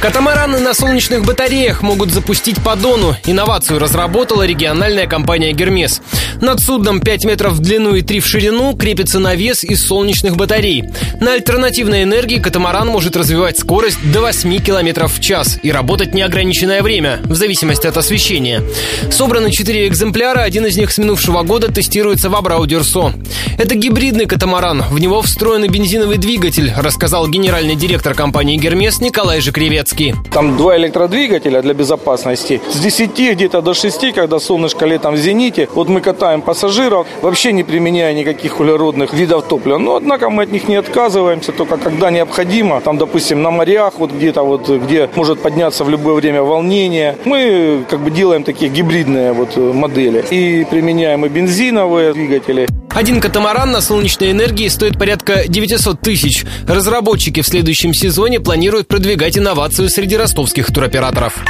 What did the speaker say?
Катамараны на солнечных батареях могут запустить по Дону. Инновацию разработала региональная компания «Гермес». Над судном 5 метров в длину и 3 в ширину крепится навес из солнечных батарей. На альтернативной энергии катамаран может развивать скорость до 8 км в час и работать неограниченное время, в зависимости от освещения. Собраны 4 экземпляра, один из них с минувшего года тестируется в Абрау-Дюрсо. Это гибридный катамаран, в него встроенный бензиновый двигатель, рассказал генеральный директор компании «Гермес» Николай Жекревец. Советский. Там два электродвигателя для безопасности. С 10 где-то до 6, когда солнышко летом в зените, вот мы катаем пассажиров, вообще не применяя никаких углеродных видов топлива. Но, однако, мы от них не отказываемся, только когда необходимо. Там, допустим, на морях, вот где-то вот, где может подняться в любое время волнение. Мы как бы делаем такие гибридные вот модели. И применяем и бензиновые двигатели. Один катамаран на солнечной энергии стоит порядка 900 тысяч. Разработчики в следующем сезоне планируют продвигать инновацию среди ростовских туроператоров.